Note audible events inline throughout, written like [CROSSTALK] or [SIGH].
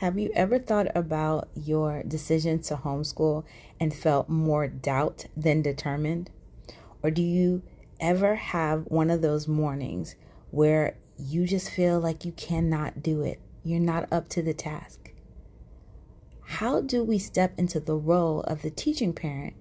Have you ever thought about your decision to homeschool and felt more doubt than determined? Or do you ever have one of those mornings where you just feel like you cannot do it? You're not up to the task. How do we step into the role of the teaching parent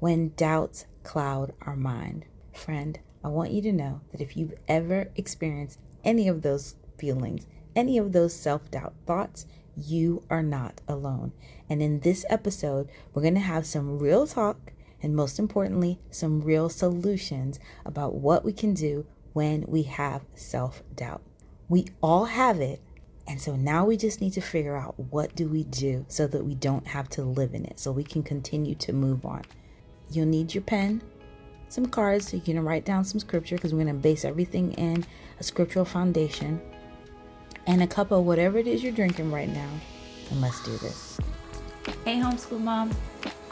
when doubts cloud our mind? Friend, I want you to know that if you've ever experienced any of those feelings, any of those self doubt thoughts, you are not alone. And in this episode, we're going to have some real talk and, most importantly, some real solutions about what we can do when we have self doubt. We all have it. And so now we just need to figure out what do we do so that we don't have to live in it, so we can continue to move on. You'll need your pen, some cards so you can write down some scripture because we're going to base everything in a scriptural foundation and a cup of whatever it is you're drinking right now. And let's do this. Hey, homeschool mom.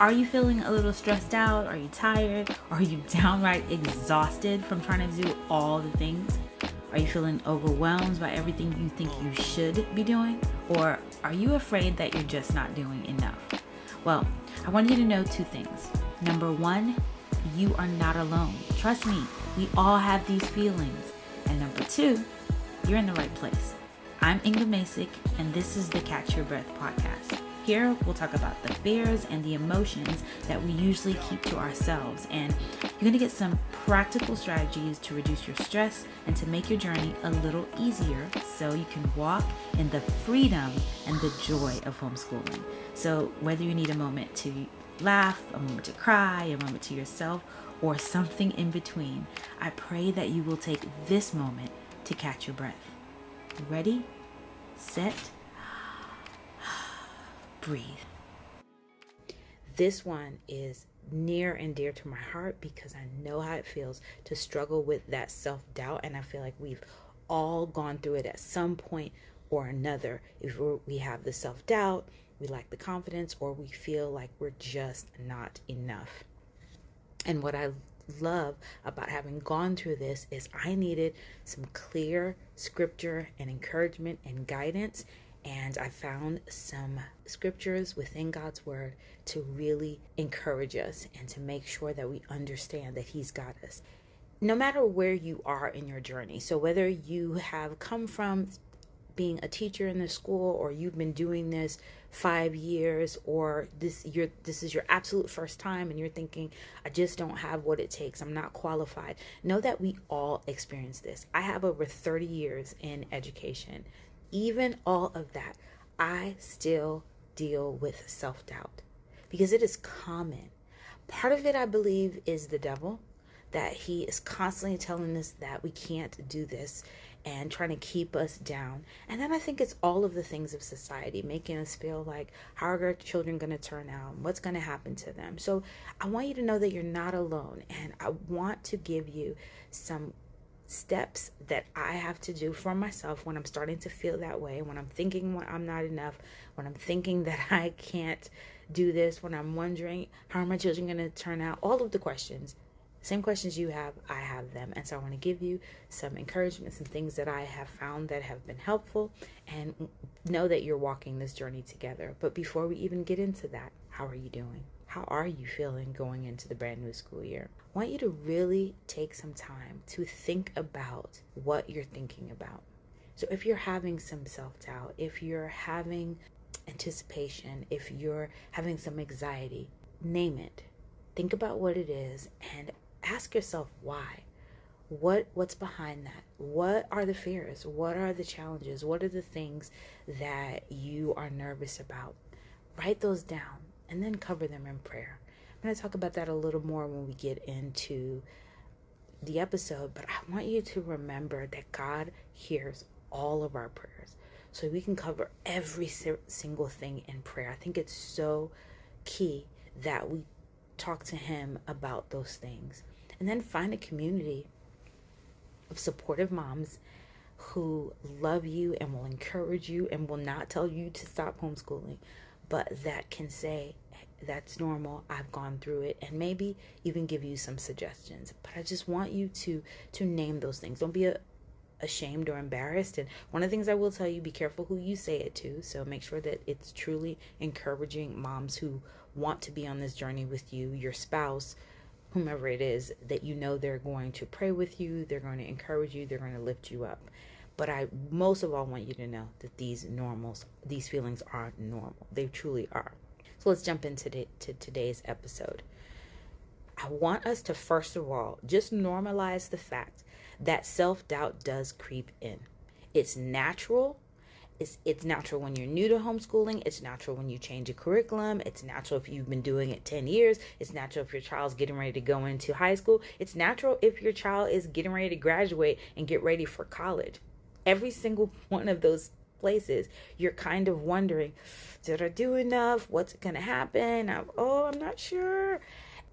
Are you feeling a little stressed out? Are you tired? Are you [LAUGHS] downright exhausted from trying to do all the things? Are you feeling overwhelmed by everything you think you should be doing? Or are you afraid that you're just not doing enough? Well, I want you to know two things. Number one, you are not alone. Trust me, we all have these feelings. And number two, you're in the right place. I'm Inga Masick, and this is the Catch Your Breath podcast. Here, we'll talk about the fears and the emotions that we usually keep to ourselves. And you're going to get some practical strategies to reduce your stress and to make your journey a little easier so you can walk in the freedom and the joy of homeschooling. So, whether you need a moment to laugh, a moment to cry, a moment to yourself, or something in between, I pray that you will take this moment to catch your breath. Ready, set, [GASPS] breathe. This one is near and dear to my heart because I know how it feels to struggle with that self doubt. And I feel like we've all gone through it at some point or another. If we have the self doubt, we lack the confidence, or we feel like we're just not enough. And what I love about having gone through this is I needed some clear scripture and encouragement and guidance. And I found some scriptures within God's word to really encourage us and to make sure that we understand that He's got us. No matter where you are in your journey, so whether you have come from being a teacher in the school or you've been doing this five years or this you're this is your absolute first time and you're thinking i just don't have what it takes. I'm not qualified. Know that we all experience this. I have over 30 years in education. Even all of that i still deal with self-doubt because it is common. Part of it i believe is the devil that he is constantly telling us that we can't do this and trying to keep us down. And then I think it's all of the things of society making us feel like how are our children going to turn out? What's going to happen to them? So I want you to know that you're not alone. And I want to give you some steps that I have to do for myself when I'm starting to feel that way, when I'm thinking I'm not enough, when I'm thinking that [LAUGHS] I can't do this, when I'm wondering how are my children going to turn out, all of the questions same questions you have, I have them. And so I want to give you some encouragement, some things that I have found that have been helpful, and know that you're walking this journey together. But before we even get into that, how are you doing? How are you feeling going into the brand new school year? I want you to really take some time to think about what you're thinking about. So if you're having some self doubt, if you're having anticipation, if you're having some anxiety, name it. Think about what it is and ask yourself why. What what's behind that? What are the fears? What are the challenges? What are the things that you are nervous about? Write those down and then cover them in prayer. I'm going to talk about that a little more when we get into the episode but i want you to remember that god hears all of our prayers. So we can cover every single thing in prayer. I think it's so key that we talk to him about those things and then find a community of supportive moms who love you and will encourage you and will not tell you to stop homeschooling, but that can say, that's normal i've gone through it and maybe even give you some suggestions but i just want you to to name those things don't be a, ashamed or embarrassed. And one of the things I will tell you be careful who you say it to. So make sure that it's truly encouraging moms who want to be on this journey with you, your spouse, whomever it is, that you know they're going to pray with you, they're going to encourage you, they're going to lift you up. But I most of all want you to know that these normals, these feelings are normal. They truly are. So let's jump into the, to today's episode. I want us to first of all just normalize the fact that self-doubt does creep in. It's natural it's it's natural when you're new to homeschooling it's natural when you change a curriculum it's natural if you've been doing it 10 years it's natural if your child's getting ready to go into high school it's natural if your child is getting ready to graduate and get ready for college. Every single one of those places you're kind of wondering did i do enough? What's going to happen? I'm, oh i'm not sure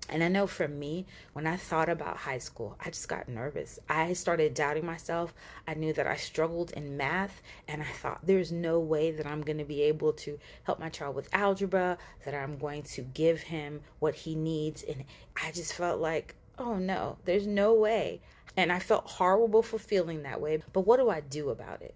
and I know for me, when I thought about high school, I just got nervous. I started doubting myself. I knew that I struggled in math, and I thought there's no way that I'm going to be able to help my child with algebra, that I'm going to give him what he needs. And I just felt like, oh no, there's no way. And I felt horrible for feeling that way. But what do I do about it?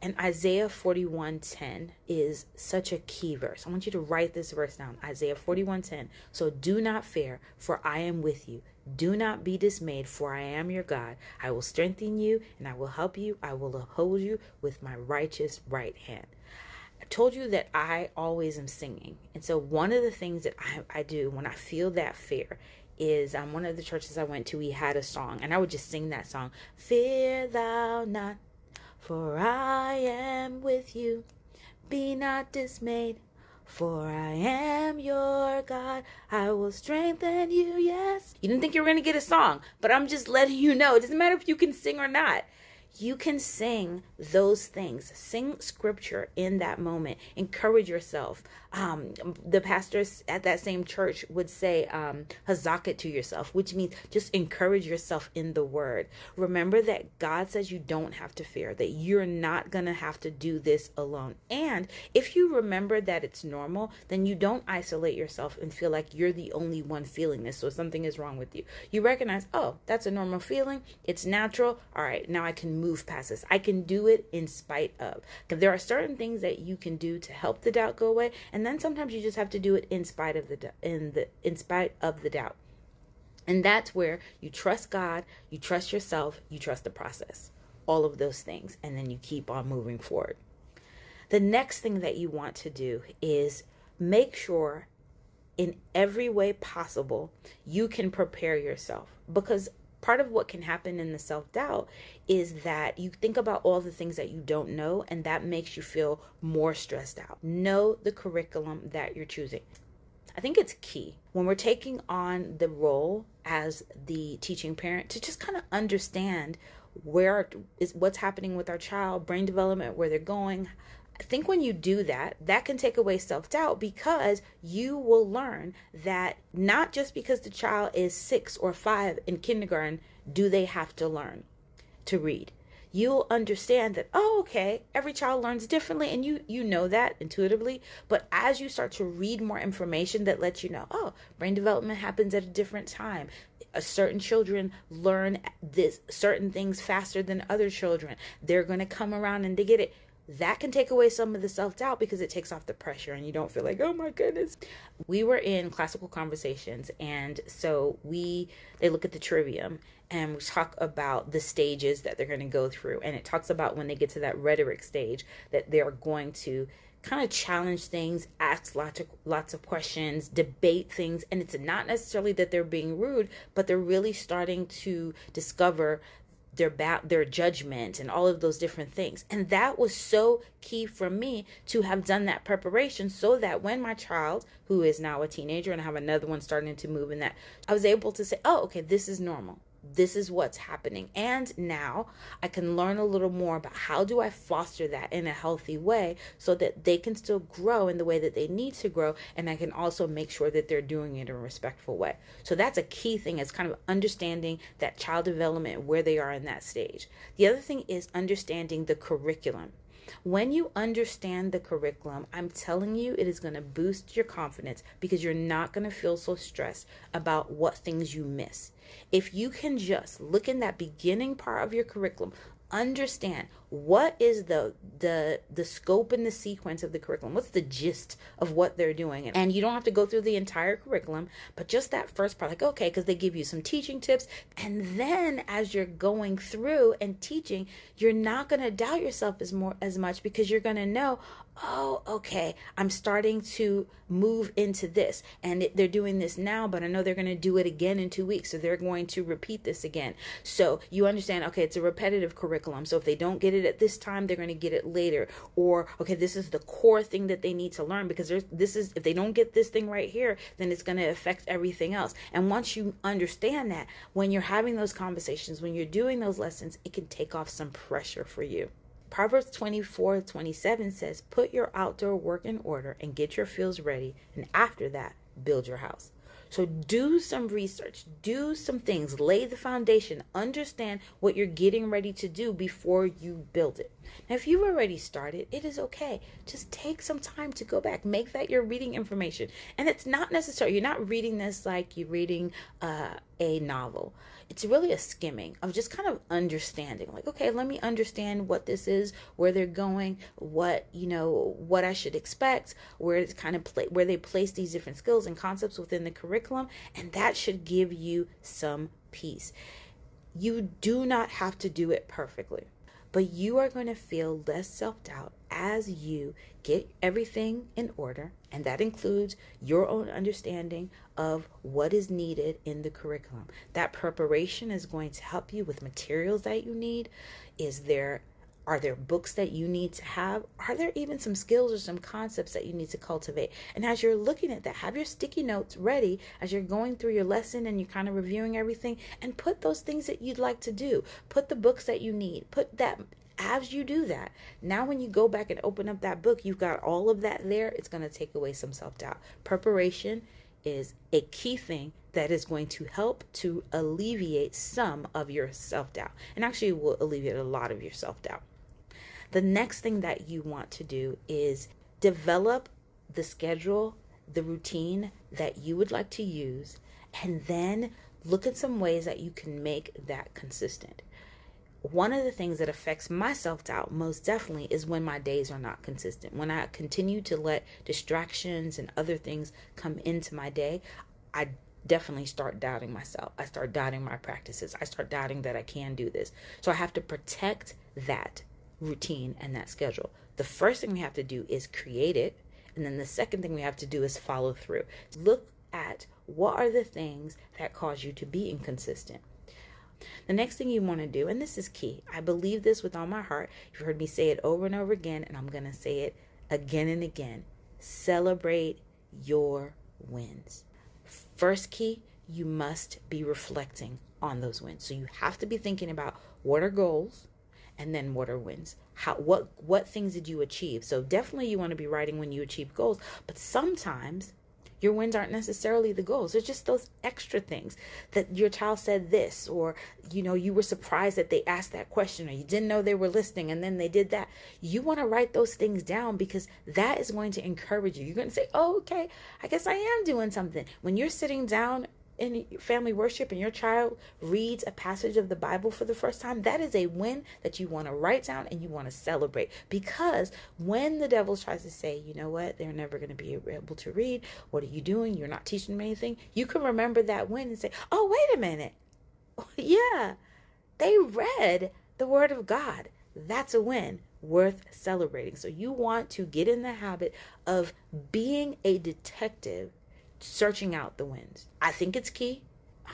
And Isaiah 41:10 is such a key verse. I want you to write this verse down. Isaiah 41:10. So do not fear, for I am with you. Do not be dismayed, for I am your God. I will strengthen you and I will help you. I will uphold you with my righteous right hand. I told you that I always am singing. And so one of the things that I, I do when I feel that fear is um, one of the churches I went to, we had a song, and I would just sing that song, Fear thou not, for I am with you. Be not dismayed, for I am your God. I will strengthen you, yes. You didn't think you were going to get a song, but I'm just letting you know. It doesn't matter if you can sing or not you can sing those things sing scripture in that moment encourage yourself um, the pastors at that same church would say um, hazak it to yourself which means just encourage yourself in the word. Remember that god says you don't have to fear that you're not gonna have to do this alone. And if you remember that it's normal then you don't isolate yourself and feel like you're the only one feeling this so something is wrong with you. You recognize oh that's a normal feeling. It's natural. All right now i can move past this. I can do it in spite of. There are certain things that you can do to help the doubt go away, and then sometimes you just have to do it in spite of the in the in spite of the doubt. And that's where you trust God, you trust yourself, you trust the process. All of those things, and then you keep on moving forward. The next thing that you want to do is make sure in every way possible you can prepare yourself because part of what can happen in the self doubt is that you think about all the things that you don't know, and that makes you feel more stressed out. Know the curriculum that you're choosing. I think it's key when we're taking on the role as the teaching parent to just kind of understand where is what's happening with our child, brain development, where they're going, Think when you do that, that can take away self doubt because you will learn that not just because the child is six or five in kindergarten do they have to learn to read. You'll understand that, oh, okay, every child learns differently, and you you know that intuitively. But as you start to read more information that lets you know, oh, brain development happens at a different time. Certain children learn this certain things faster than other children. They're going to come around and they get it that can take away some of the self doubt because it takes off the pressure and you don't feel like, oh my goodness. We were in classical conversations, and so we they look at the trivium and we talk about the stages that they're going to go through, and it talks about when they get to that rhetoric stage that they're going to kind of challenge things, ask lots of lots of questions, debate things, and it's not necessarily that they're being rude, but they're really starting to discover their ba- their judgment and all of those different things. And that was so key for me to have done that preparation so that when my child, who is now a teenager and I have another one starting to move in that, I was able to say, "Oh, okay, this is normal this is what's happening. And now i can learn a little more about how do i foster that in a healthy way so that they can still grow in the way that they need to grow and i can also make sure that they're doing it in a respectful way. So that's a key thing is kind of understanding that child development where they are in that stage. The other thing is understanding the curriculum when you understand the curriculum, I'm telling you, it is going to boost your confidence because you're not going to feel so stressed about what things you miss. If you can just look in that beginning part of your curriculum, understand what is the the the scope and the sequence of the curriculum what's the gist of what they're doing and you don't have to go through the entire curriculum but just that first part like okay because they give you some teaching tips and then as you're going through and teaching you're not going to doubt yourself as more as much because you're going to know oh, okay, I'm starting to move into this. And it, they're doing this now, but I know they're going to do it again in two weeks. So they're going to repeat this again. So you understand, okay, it's a repetitive curriculum. So if they don't get it at this time, they're going to get it later. Or, okay, this is the core thing that they need to learn because there's, this is, if they don't get this thing right here, then it's going to affect everything else. And once you understand that, when you're having those conversations, when you're doing those lessons, it can take off some pressure for you. Proverbs 24 27 says, Put your outdoor work in order and get your fields ready, and after that, build your house. So do some research, do some things, lay the foundation, understand what you're getting ready to do before you build it. Now, if you've already started, it is okay. Just take some time to go back, make that your reading information. And it's not necessary, you're not reading this like you're reading uh, a novel. It's really a skimming of just kind of understanding. Like okay let me understand what this is where they're going what you know what i should expect where it's kind of play, where they place these different skills and concepts within the curriculum and that should give you some peace. You do not have to do it perfectly but you are going to feel less self doubt as you get everything in order, and that includes your own understanding of what is needed in the curriculum. That preparation is going to help you with materials that you need. Is there are there books that you need to have? Are there even some skills or some concepts that you need to cultivate? And as you're looking at that, have your sticky notes ready as you're going through your lesson and you're kind of reviewing everything and put those things that you'd like to do. Put the books that you need. Put that as you do that, now when you go back and open up that book, you've got all of that there. It's going to take away some self doubt. Preparation is a key thing that is going to help to alleviate some of your self doubt and actually will alleviate a lot of your self doubt. The next thing that you want to do is develop the schedule, the routine that you would like to use, and then look at some ways that you can make that consistent one of the things that affects my self doubt most definitely is when my days are not consistent. When I continue to let distractions and other things come into my day, I definitely start doubting myself. I start doubting my practices. I start doubting that I can do this. So I have to protect that routine and that schedule. The first thing we have to do is create it. And then the second thing we have to do is follow through. Look at what are the things that cause you to be inconsistent the next thing you want to do, and this is key, I believe this with all my heart. You've heard me say it over and over again, and I'm going to say it again and again. Celebrate your wins. First key, you must be reflecting on those wins. So you have to be thinking about what are goals and then what are wins. How what what things did you achieve? So definitely you want to be writing when you achieve goals, but sometimes your wins aren't necessarily the goals. They're just those extra things that your child said this, or you know, you were surprised that they asked that question, or you didn't know they were listening and then they did that. You want to write those things down because that is going to encourage you. You're going to say, Oh, okay, I guess I am doing something. When you're sitting down in family worship and your child reads a passage of the Bible for the first time, that is a win that you want to write down and you want to celebrate. Because when the devil tries to say, you know what, they're never going to be able to read, what are you doing? You're not teaching them anything. You can remember that win and say, oh, wait a minute. [LAUGHS] yeah, they read the Word of God. That's a win worth celebrating. So you want to get in the habit of being a detective searching out the wins. I think it's key.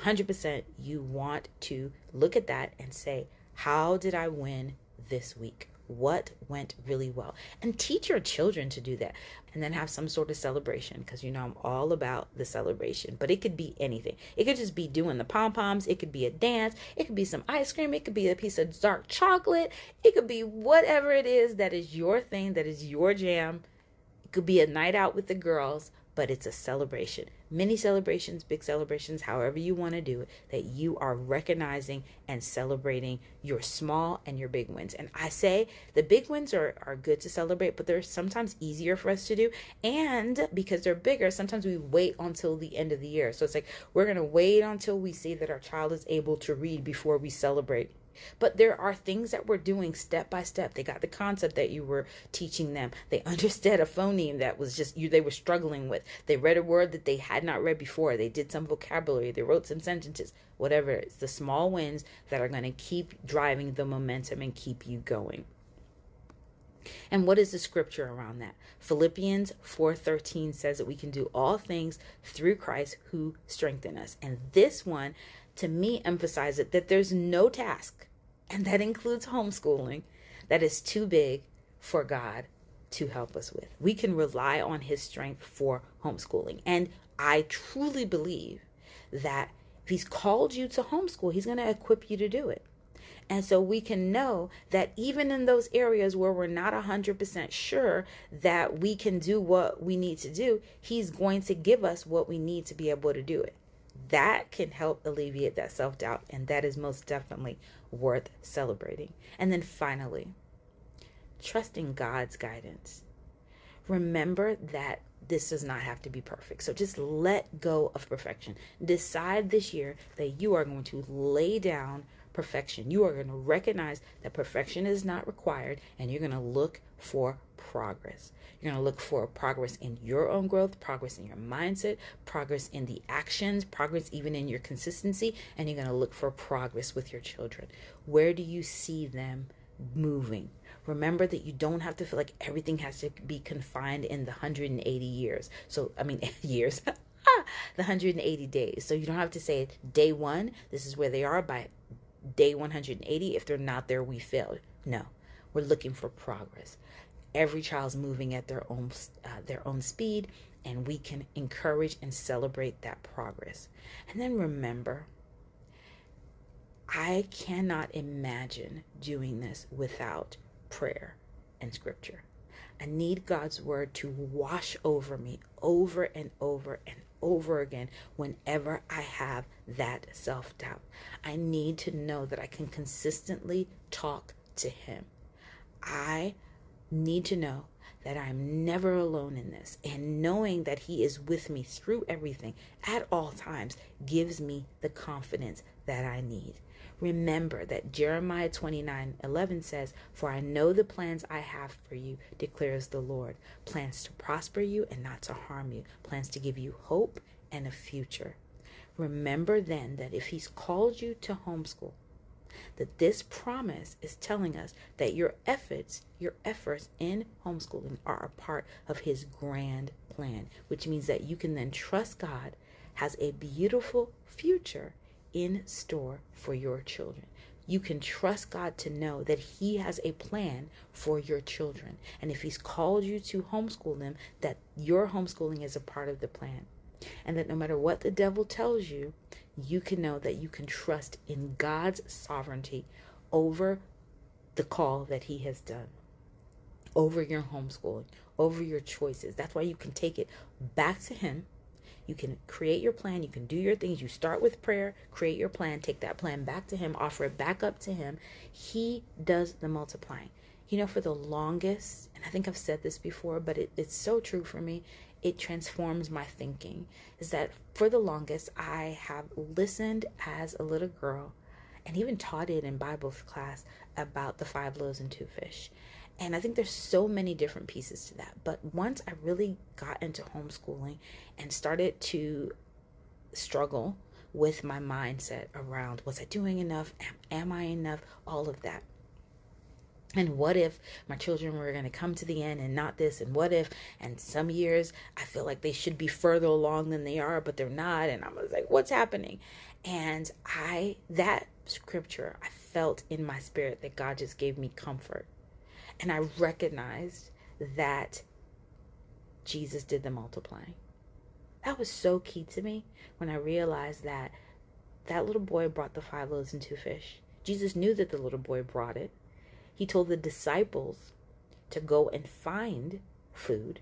100% you want to look at that and say, how did I win this week? What went really well? And teach your children to do that. And then have some sort of celebration because you know I'm all about the celebration. But it could be anything. It could just be doing the pom poms. It could be a dance. It could be some ice cream. It could be a piece of dark chocolate. It could be whatever it is that is your thing, that is your jam. It could be a night out with the girls but it's a celebration. Many celebrations, big celebrations, however you want to do it, that you are recognizing and celebrating your small and your big wins. And I say the big wins are, are good to celebrate, but they're sometimes easier for us to do. And because they're bigger, sometimes we wait until the end of the year. So it's like we're going to wait until we see that our child is able to read before we celebrate But there are things that we're doing step by step. They got the concept that you were teaching them. They [LAUGHS] understood a phoneme that was just you they were struggling with. They read a word that they had not read before. They did some vocabulary. They wrote some sentences. Whatever. It's the small wins that are going to keep driving the momentum and keep you going. And what is the scripture around that? Philippians 4:13 says that we can do all things through Christ who strengthen us. And this one to me emphasize it that there's no task, and that includes homeschooling, that is too big for God to help us with. We can rely on his strength for homeschooling. And I truly believe that if he's called you to homeschool, he's going to equip you to do it. And so we can know that even in those areas where we're not 100% sure that we can do what we need to do, He's going to give us what we need to be able to do it. That can help alleviate that self doubt, and that is most definitely worth celebrating. And then finally, trusting God's guidance. Remember that this does not have to be perfect. So just let go of perfection. Decide this year that you are going to lay down perfection. You are going to recognize that perfection is not required and you're going to look for progress. You're going to look for progress in your own growth, progress in your mindset, progress in the actions, progress even in your consistency, and you're going to look for progress with your children. Where do you see them moving? Remember that you don't have to feel like everything has to be confined in the 180 years. So, I mean, [LAUGHS] years. [LAUGHS] the 180 days. So you don't have to say day one, this is where they are by day 180 if they're not there we failed no we're looking for progress. Every child's moving at their own uh, their own speed and we can encourage and celebrate that progress. And then remember i cannot imagine doing this without prayer and scripture. I need god's word to wash over me over and over and over again whenever I have that self doubt. I need to know that I can consistently talk to Him. I need to know that I'm never alone in this. And knowing that He is with me through everything at all times gives me the confidence that I need. Remember that Jeremiah 29 11 says, For I know the plans I have for you, declares the Lord plans to prosper you and not to harm you, plans to give you hope and a future. Remember then that if He's called you to homeschool, that this promise is telling us that your efforts, your efforts in homeschooling are a part of his grand plan, which means that you can then trust God has a beautiful future in store for your children. You can trust God to know that He has a plan for your children. And if He's called you to homeschool them, that your homeschooling is a part of the plan. And that no matter what the devil tells you, you can know that you can trust in God's sovereignty over the call that He has done, over your homeschooling, over your choices. That's why you can take it back to Him you can create your plan. You can do your things. You start with prayer, create your plan, take that plan back to Him, offer it back up to Him. He does the multiplying. You know, for the longest, and I think I've said this before, but it, it's so true for me, it transforms my thinking. Is that for the longest, I have listened as a little girl and even taught it in Bible class about the five loaves and two fish. And I think there's so many different pieces to that. But once I really got into homeschooling and started to struggle with my mindset around was I doing enough? Am, am I enough? All of that. And what if my children were going to come to the end and not this? And what if, and some years I feel like they should be further along than they are, but they're not. And I was like, what's happening? And I, that scripture, I felt in my spirit that God just gave me comfort and I recognized that Jesus did the multiplying. That was so key to me when I realized that that little boy brought the five loaves and two fish. Jesus knew that the little boy brought it. He told the disciples to go and find food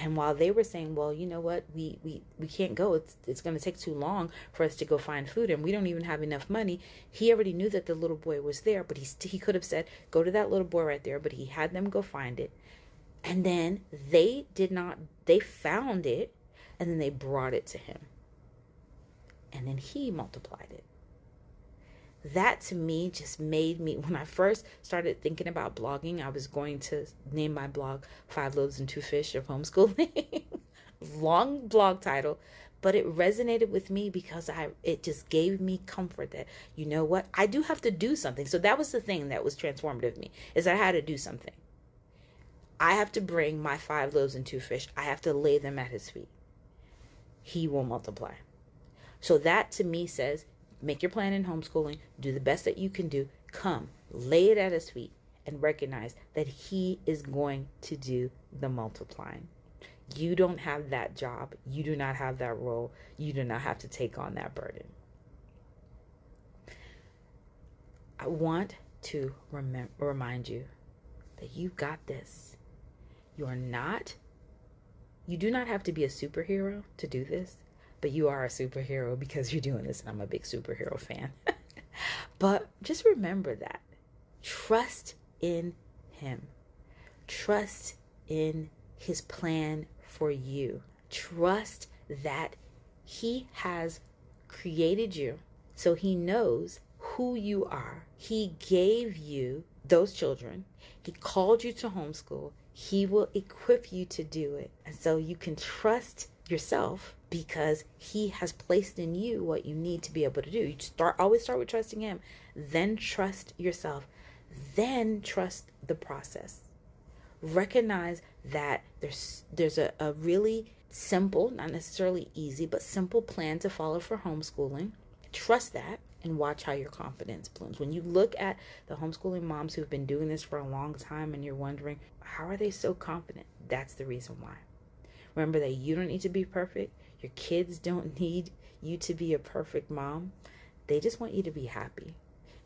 and while they were saying, well, you know what, we, we, we can't go, it's, it's going to take too long for us to go find food, and we don't even have enough money, he already knew that the little boy was there, but he, he could have said, go to that little boy right there, but he had them go find it. And then they did not, they found it, and then they brought it to him. And then he multiplied it. That to me just made me when i first started thinking about blogging i was going to name my blog five loaves and two fish of homeschooling [LAUGHS] long blog title but it resonated with me because I it just gave me comfort that you know what I do have to do something. So that was the thing that was transformative me is I had to do something. I have to bring my five loaves and two fish. I have to lay them at his feet. He will multiply. So that to me says make your plan in homeschooling, do the best that you can do, come, lay it at his feet and recognize that he is going to do the multiplying. You don't have that job. You do not have that role. You do not have to take on that burden. I want to rem- remind you that you got this. You're not, you do not have to be a superhero to do this, but you are a superhero because you're doing this, and I'm a big superhero fan. [LAUGHS] but just remember that. Trust in Him, trust in His plan for you. Trust that He has created you so He knows who you are. He gave you those children, He called you to homeschool. He will equip you to do it. And so you can trust yourself because he has placed in you what you need to be able to do. You start always start with trusting him, then trust yourself, then trust the process recognize that there's there's a, a really simple, not necessarily easy, but simple plan to follow for homeschooling. Trust that and watch how your confidence blooms. When you look at the homeschooling moms who've been doing this for a long time and you're wondering, how are they so confident? That's the reason why. Remember that you don't need to be perfect. Your kids don't need you to be a perfect mom. They just want you to be happy.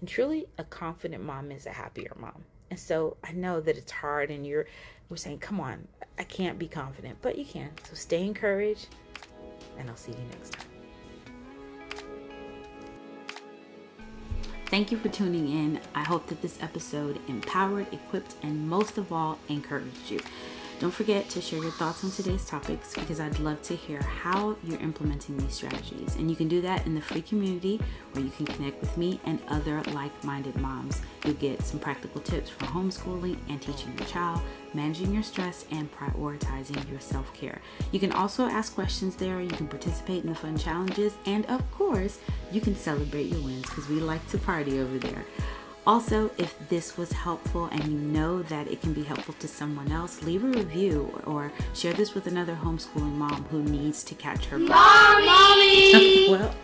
And truly, a confident mom is a happier mom. And so I know that it's hard and you're we're saying, come on, I can't be confident, but you can. So stay encouraged and I'll see you next time. Thank you for tuning in. I hope that this episode empowered, equipped, and most of all, encouraged you. Don't forget to share your thoughts on today's topics because I'd love to hear how you're implementing these strategies. And you can do that in the free community where you can connect with me and other like minded moms. You'll get some practical tips for homeschooling and teaching your child, managing your stress, and prioritizing your self care. You can also ask questions there, you can participate in the fun challenges, and of course, you can celebrate your wins because we like to party over there. Also, if this was helpful and you know that it can be helpful to someone else, leave a review or share this with another homeschooling mom who needs to catch her breath. Mommy! [LAUGHS] well,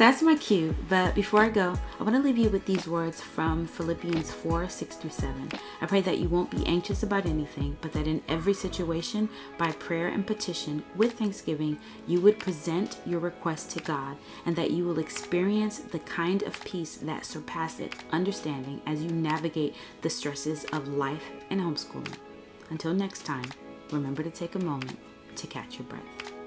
that's my cue, but before I go, I want to leave you with these words from Philippians 4 6 through 7. I pray that you won't be anxious about anything, but that in every situation, by prayer and petition, with thanksgiving, you would present your request to God, and that you will experience the kind of peace that surpasses understanding as you navigate the stresses of life and homeschooling. Until next time, remember to take a moment to catch your breath.